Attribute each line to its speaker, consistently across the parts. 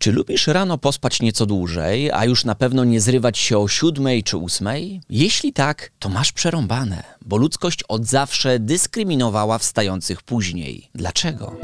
Speaker 1: Czy lubisz rano pospać nieco dłużej, a już na pewno nie zrywać się o siódmej czy ósmej? Jeśli tak, to masz przerąbane, bo ludzkość od zawsze dyskryminowała wstających później. Dlaczego?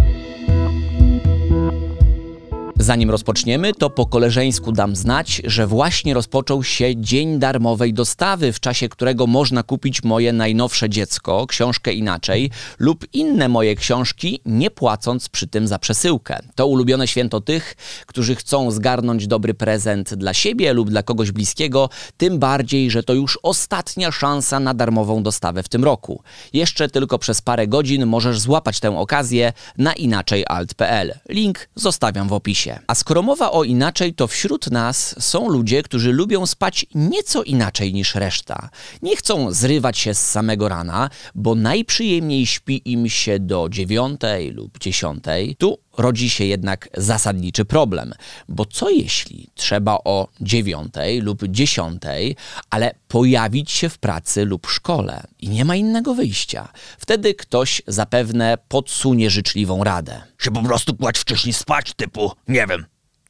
Speaker 1: Zanim rozpoczniemy, to po koleżeńsku dam znać, że właśnie rozpoczął się Dzień Darmowej Dostawy, w czasie którego można kupić moje najnowsze dziecko, książkę inaczej, lub inne moje książki, nie płacąc przy tym za przesyłkę. To ulubione święto tych, którzy chcą zgarnąć dobry prezent dla siebie lub dla kogoś bliskiego, tym bardziej, że to już ostatnia szansa na darmową dostawę w tym roku. Jeszcze tylko przez parę godzin możesz złapać tę okazję na inaczejalt.pl. Link zostawiam w opisie. A skoro mowa o inaczej, to wśród nas są ludzie, którzy lubią spać nieco inaczej niż reszta. Nie chcą zrywać się z samego rana, bo najprzyjemniej śpi im się do dziewiątej lub dziesiątej. Tu rodzi się jednak zasadniczy problem, bo co jeśli trzeba o dziewiątej lub dziesiątej, ale pojawić się w pracy lub szkole i nie ma innego wyjścia? Wtedy ktoś zapewne podsunie życzliwą radę.
Speaker 2: Się po prostu kładź wcześniej spać, typu, nie wiem,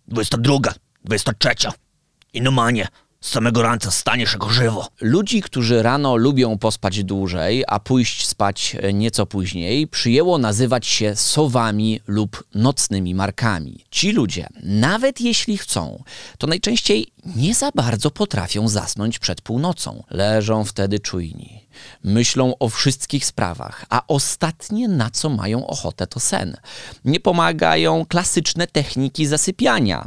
Speaker 2: 22, 23. I normalnie, z samego ranca staniesz jako żywo.
Speaker 1: Ludzi, którzy rano lubią pospać dłużej, a pójść spać nieco później, przyjęło nazywać się sowami lub nocnymi markami. Ci ludzie, nawet jeśli chcą, to najczęściej nie za bardzo potrafią zasnąć przed północą. Leżą wtedy czujni. Myślą o wszystkich sprawach, a ostatnie na co mają ochotę to sen. Nie pomagają klasyczne techniki zasypiania,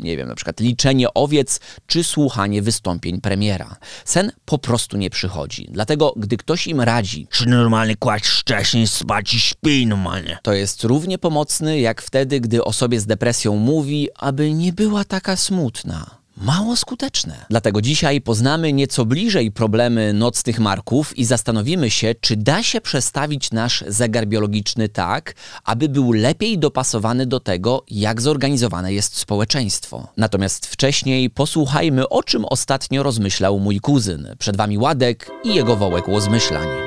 Speaker 1: nie wiem, na przykład liczenie owiec czy słuchanie wystąpień premiera. Sen po prostu nie przychodzi. Dlatego, gdy ktoś im radzi,
Speaker 2: Czy normalnie kładź wcześniej spać i śpij normalnie.
Speaker 1: to jest równie pomocny jak wtedy, gdy osobie z depresją mówi, aby nie była taka smutna. Mało skuteczne. Dlatego dzisiaj poznamy nieco bliżej problemy nocnych marków i zastanowimy się, czy da się przestawić nasz zegar biologiczny tak, aby był lepiej dopasowany do tego, jak zorganizowane jest społeczeństwo. Natomiast wcześniej posłuchajmy, o czym ostatnio rozmyślał mój kuzyn. Przed wami Ładek i jego wołek łozmyślanie.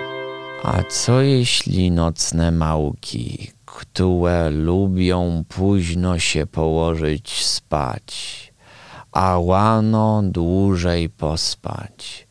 Speaker 1: A co jeśli nocne małki, które lubią późno się położyć spać, a łano dłużej pospać,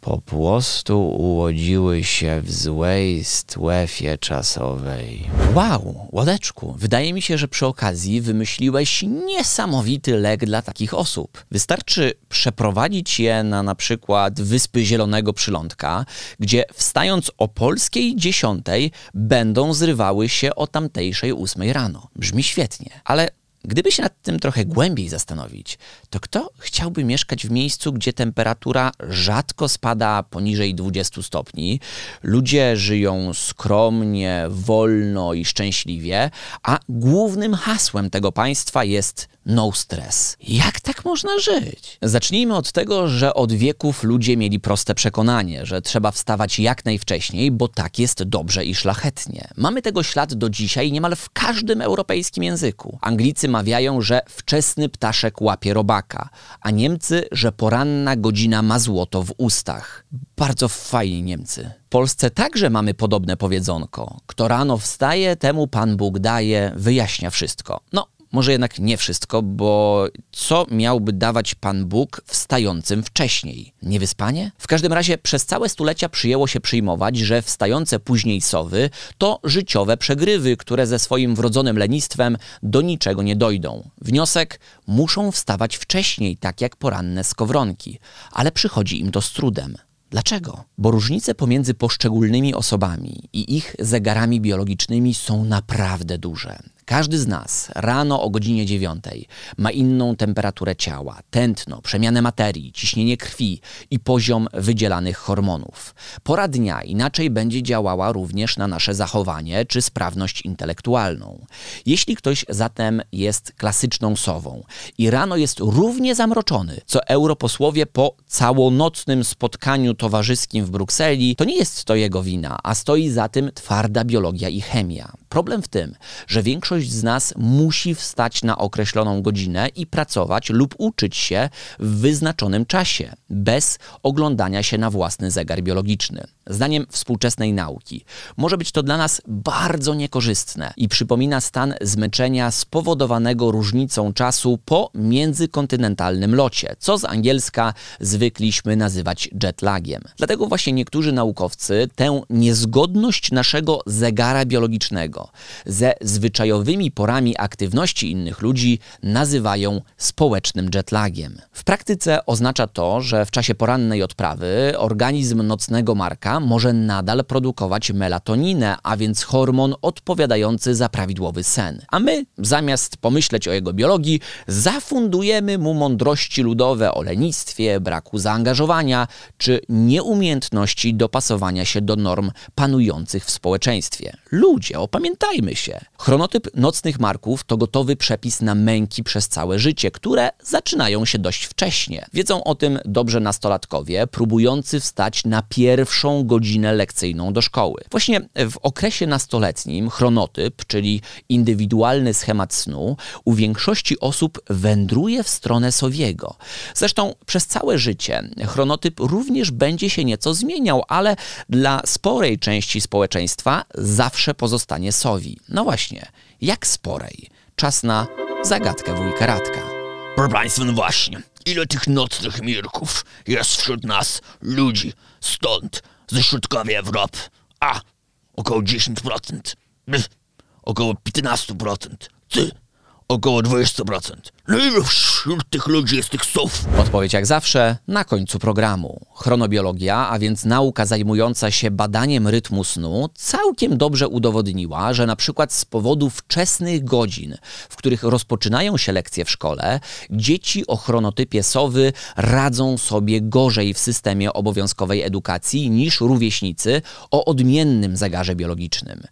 Speaker 1: po prostu ułodziły się w złej strefie czasowej. Wow, Łodeczku, wydaje mi się, że przy okazji wymyśliłeś niesamowity lek dla takich osób. Wystarczy przeprowadzić je na na przykład Wyspy Zielonego Przylądka, gdzie wstając o polskiej dziesiątej będą zrywały się o tamtejszej ósmej rano. Brzmi świetnie, ale Gdyby się nad tym trochę głębiej zastanowić, to kto chciałby mieszkać w miejscu, gdzie temperatura rzadko spada poniżej 20 stopni, ludzie żyją skromnie, wolno i szczęśliwie, a głównym hasłem tego państwa jest no stress. Jak tak można żyć? Zacznijmy od tego, że od wieków ludzie mieli proste przekonanie, że trzeba wstawać jak najwcześniej, bo tak jest dobrze i szlachetnie. Mamy tego ślad do dzisiaj niemal w każdym europejskim języku. Anglicy mawiają, że wczesny ptaszek łapie robaka, a Niemcy, że poranna godzina ma złoto w ustach. Bardzo fajni Niemcy. W Polsce także mamy podobne powiedzonko. Kto rano wstaje, temu Pan Bóg daje, wyjaśnia wszystko. No, może jednak nie wszystko, bo co miałby dawać Pan Bóg wstającym wcześniej? Niewyspanie? W każdym razie przez całe stulecia przyjęło się przyjmować, że wstające później sowy to życiowe przegrywy, które ze swoim wrodzonym lenistwem do niczego nie dojdą. Wniosek: muszą wstawać wcześniej, tak jak poranne skowronki, ale przychodzi im to z trudem. Dlaczego? Bo różnice pomiędzy poszczególnymi osobami i ich zegarami biologicznymi są naprawdę duże. Każdy z nas rano o godzinie 9 ma inną temperaturę ciała, tętno, przemianę materii, ciśnienie krwi i poziom wydzielanych hormonów. Pora dnia inaczej będzie działała również na nasze zachowanie czy sprawność intelektualną. Jeśli ktoś zatem jest klasyczną sową i rano jest równie zamroczony, co europosłowie po całonocnym spotkaniu towarzyskim w Brukseli, to nie jest to jego wina, a stoi za tym twarda biologia i chemia. Problem w tym, że większość większość z nas musi wstać na określoną godzinę i pracować lub uczyć się w wyznaczonym czasie, bez oglądania się na własny zegar biologiczny. Zdaniem współczesnej nauki może być to dla nas bardzo niekorzystne i przypomina stan zmęczenia spowodowanego różnicą czasu po międzykontynentalnym locie, co z angielska zwykliśmy nazywać jetlagiem. Dlatego właśnie niektórzy naukowcy tę niezgodność naszego zegara biologicznego ze zwyczajowymi porami aktywności innych ludzi nazywają społecznym jetlagiem. W praktyce oznacza to, że w czasie porannej odprawy organizm nocnego marka może nadal produkować melatoninę, a więc hormon odpowiadający za prawidłowy sen. A my, zamiast pomyśleć o jego biologii, zafundujemy mu mądrości ludowe o lenistwie, braku zaangażowania czy nieumiejętności dopasowania się do norm panujących w społeczeństwie. Ludzie, opamiętajmy się. Chronotyp nocnych marków to gotowy przepis na męki przez całe życie, które zaczynają się dość wcześnie. Wiedzą o tym dobrze nastolatkowie, próbujący wstać na pierwszą godzinę lekcyjną do szkoły. Właśnie w okresie nastoletnim chronotyp, czyli indywidualny schemat snu, u większości osób wędruje w stronę sowiego. Zresztą przez całe życie chronotyp również będzie się nieco zmieniał, ale dla sporej części społeczeństwa zawsze pozostanie sowi. No właśnie, jak sporej? Czas na zagadkę wujka Radka.
Speaker 2: Proszę Państwa, no właśnie, ile tych nocnych mirków jest wśród nas, ludzi, stąd, ze środkowej Europy? A, około 10%. B, około 15%. C, około 20%. No ile wśród tych ludzi jest tych sów?
Speaker 1: Odpowiedź jak zawsze na końcu programu. Chronobiologia, a więc nauka zajmująca się badaniem rytmu snu, całkiem dobrze udowodniła, że na przykład z powodu wczesnych godzin, w których rozpoczynają się lekcje w szkole, dzieci o chronotypie sowy radzą sobie gorzej w systemie obowiązkowej edukacji niż rówieśnicy o odmiennym zegarze biologicznym.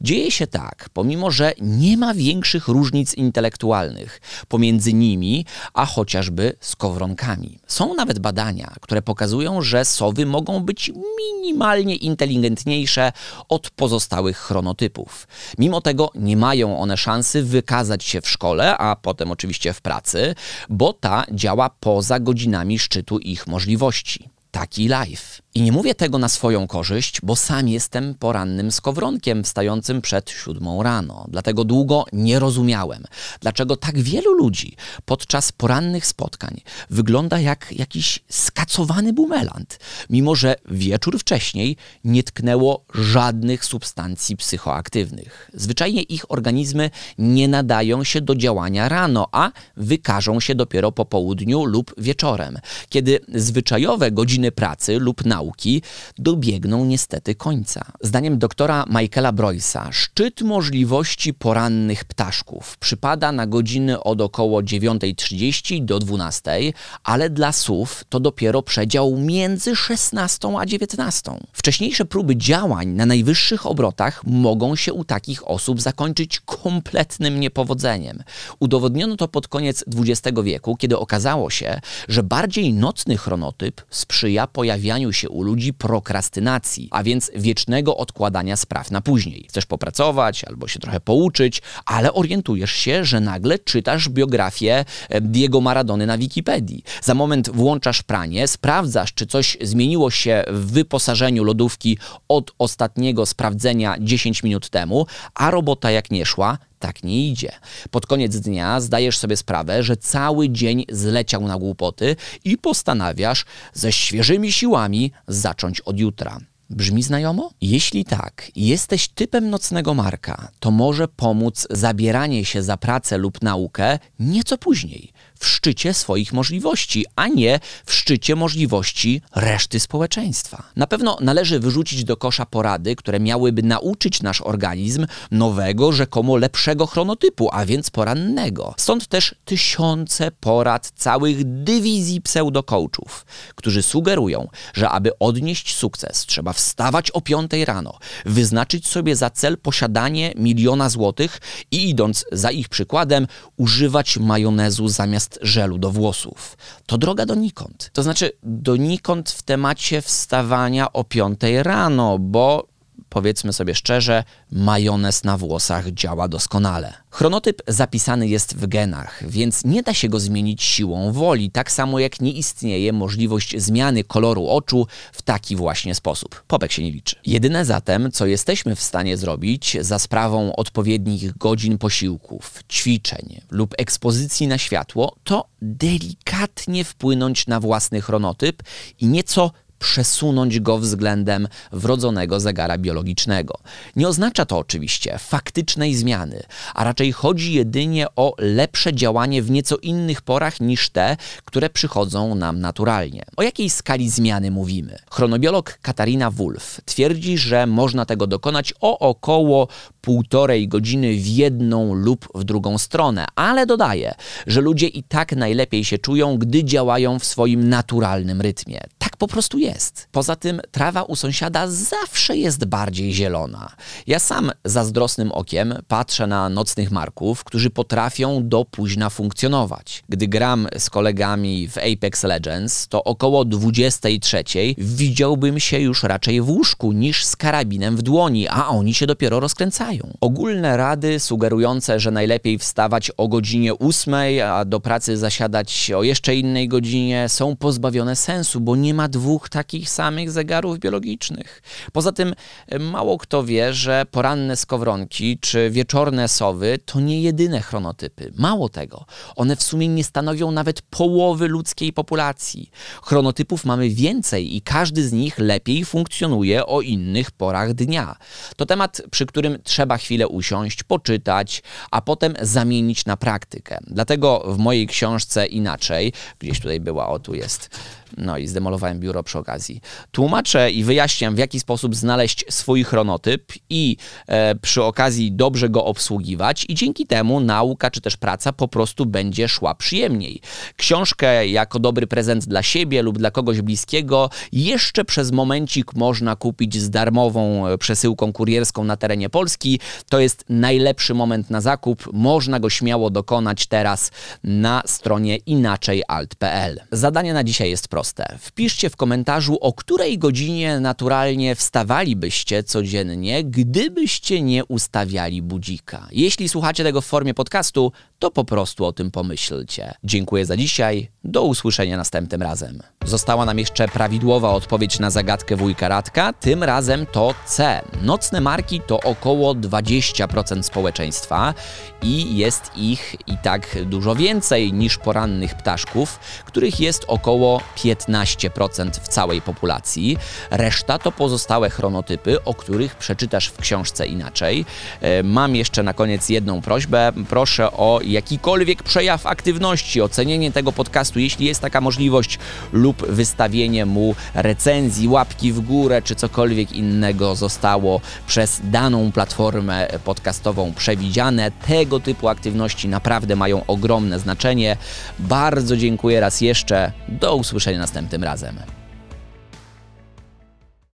Speaker 1: Dzieje się tak, pomimo że nie ma większych różnic intelektualnych pomiędzy nimi, a chociażby skowronkami. Są nawet badania, które pokazują, że sowy mogą być minimalnie inteligentniejsze od pozostałych chronotypów. Mimo tego nie mają one szansy wykazać się w szkole, a potem oczywiście w pracy, bo ta działa poza godzinami szczytu ich możliwości. Taki life. I nie mówię tego na swoją korzyść, bo sam jestem porannym skowronkiem wstającym przed siódmą rano. Dlatego długo nie rozumiałem, dlaczego tak wielu ludzi podczas porannych spotkań wygląda jak jakiś skacowany bumelant, mimo że wieczór wcześniej nie tknęło żadnych substancji psychoaktywnych. Zwyczajnie ich organizmy nie nadają się do działania rano, a wykażą się dopiero po południu lub wieczorem, kiedy zwyczajowe godziny pracy lub nauki nauki dobiegną niestety końca. Zdaniem doktora Michaela Broysa, szczyt możliwości porannych ptaszków przypada na godziny od około 9.30 do 12.00, ale dla sów to dopiero przedział między 16 a 19. Wcześniejsze próby działań na najwyższych obrotach mogą się u takich osób zakończyć kompletnym niepowodzeniem. Udowodniono to pod koniec XX wieku, kiedy okazało się, że bardziej nocny chronotyp sprzyja pojawianiu się u ludzi prokrastynacji, a więc wiecznego odkładania spraw na później. Chcesz popracować albo się trochę pouczyć, ale orientujesz się, że nagle czytasz biografię e, Diego Maradony na Wikipedii. Za moment włączasz pranie, sprawdzasz, czy coś zmieniło się w wyposażeniu lodówki od ostatniego sprawdzenia 10 minut temu, a robota jak nie szła, tak nie idzie. Pod koniec dnia zdajesz sobie sprawę, że cały dzień zleciał na głupoty i postanawiasz ze świeżymi siłami zacząć od jutra. Brzmi znajomo? Jeśli tak, jesteś typem nocnego marka, to może pomóc zabieranie się za pracę lub naukę nieco później w szczycie swoich możliwości, a nie w szczycie możliwości reszty społeczeństwa. Na pewno należy wyrzucić do kosza porady, które miałyby nauczyć nasz organizm nowego, rzekomo lepszego chronotypu, a więc porannego. Stąd też tysiące porad całych dywizji pseudokołczów, którzy sugerują, że aby odnieść sukces, trzeba wstawać o 5 rano, wyznaczyć sobie za cel posiadanie miliona złotych i idąc za ich przykładem, używać majonezu zamiast zamiast żelu do włosów. To droga donikąd. To znaczy donikąd w temacie wstawania o 5 rano, bo powiedzmy sobie szczerze, majonez na włosach działa doskonale. Chronotyp zapisany jest w genach, więc nie da się go zmienić siłą woli, tak samo jak nie istnieje możliwość zmiany koloru oczu w taki właśnie sposób. Popek się nie liczy. Jedyne zatem, co jesteśmy w stanie zrobić za sprawą odpowiednich godzin posiłków, ćwiczeń lub ekspozycji na światło, to delikatnie wpłynąć na własny chronotyp i nieco przesunąć go względem wrodzonego zegara biologicznego. Nie oznacza to oczywiście faktycznej zmiany, a raczej chodzi jedynie o lepsze działanie w nieco innych porach niż te, które przychodzą nam naturalnie. O jakiej skali zmiany mówimy? Chronobiolog Katarina Wolf twierdzi, że można tego dokonać o około półtorej godziny w jedną lub w drugą stronę, ale dodaje, że ludzie i tak najlepiej się czują, gdy działają w swoim naturalnym rytmie. Po prostu jest. Poza tym trawa u sąsiada zawsze jest bardziej zielona. Ja sam zazdrosnym okiem patrzę na nocnych marków, którzy potrafią do późna funkcjonować. Gdy gram z kolegami w Apex Legends, to około 23 widziałbym się już raczej w łóżku niż z karabinem w dłoni, a oni się dopiero rozkręcają. Ogólne rady sugerujące, że najlepiej wstawać o godzinie 8, a do pracy zasiadać o jeszcze innej godzinie są pozbawione sensu, bo nie ma dwóch takich samych zegarów biologicznych. Poza tym e, mało kto wie, że poranne skowronki czy wieczorne sowy to nie jedyne chronotypy. Mało tego, one w sumie nie stanowią nawet połowy ludzkiej populacji. Chronotypów mamy więcej i każdy z nich lepiej funkcjonuje o innych porach dnia. To temat, przy którym trzeba chwilę usiąść, poczytać, a potem zamienić na praktykę. Dlatego w mojej książce inaczej, gdzieś tutaj była, o tu jest, no i zdemolowałem biuro przy okazji. Tłumaczę i wyjaśniam, w jaki sposób znaleźć swój chronotyp i e, przy okazji dobrze go obsługiwać, i dzięki temu nauka czy też praca po prostu będzie szła przyjemniej. Książkę jako dobry prezent dla siebie lub dla kogoś bliskiego jeszcze przez momencik można kupić z darmową e, przesyłką kurierską na terenie Polski. To jest najlepszy moment na zakup. Można go śmiało dokonać teraz na stronie inaczejalt.pl. Zadanie na dzisiaj jest proste proste. Wpiszcie w komentarzu, o której godzinie naturalnie wstawalibyście codziennie, gdybyście nie ustawiali budzika. Jeśli słuchacie tego w formie podcastu, to po prostu o tym pomyślcie. Dziękuję za dzisiaj. Do usłyszenia następnym razem. Została nam jeszcze prawidłowa odpowiedź na zagadkę wujka Radka. Tym razem to C. Nocne marki to około 20% społeczeństwa i jest ich i tak dużo więcej niż porannych ptaszków, których jest około 15% w całej populacji. Reszta to pozostałe chronotypy, o których przeczytasz w książce inaczej. E, mam jeszcze na koniec jedną prośbę. Proszę o jakikolwiek przejaw aktywności, ocenienie tego podcastu, jeśli jest taka możliwość, lub wystawienie mu recenzji, łapki w górę, czy cokolwiek innego zostało przez daną platformę podcastową przewidziane. Tego typu aktywności naprawdę mają ogromne znaczenie. Bardzo dziękuję raz jeszcze. Do usłyszenia następnym razem.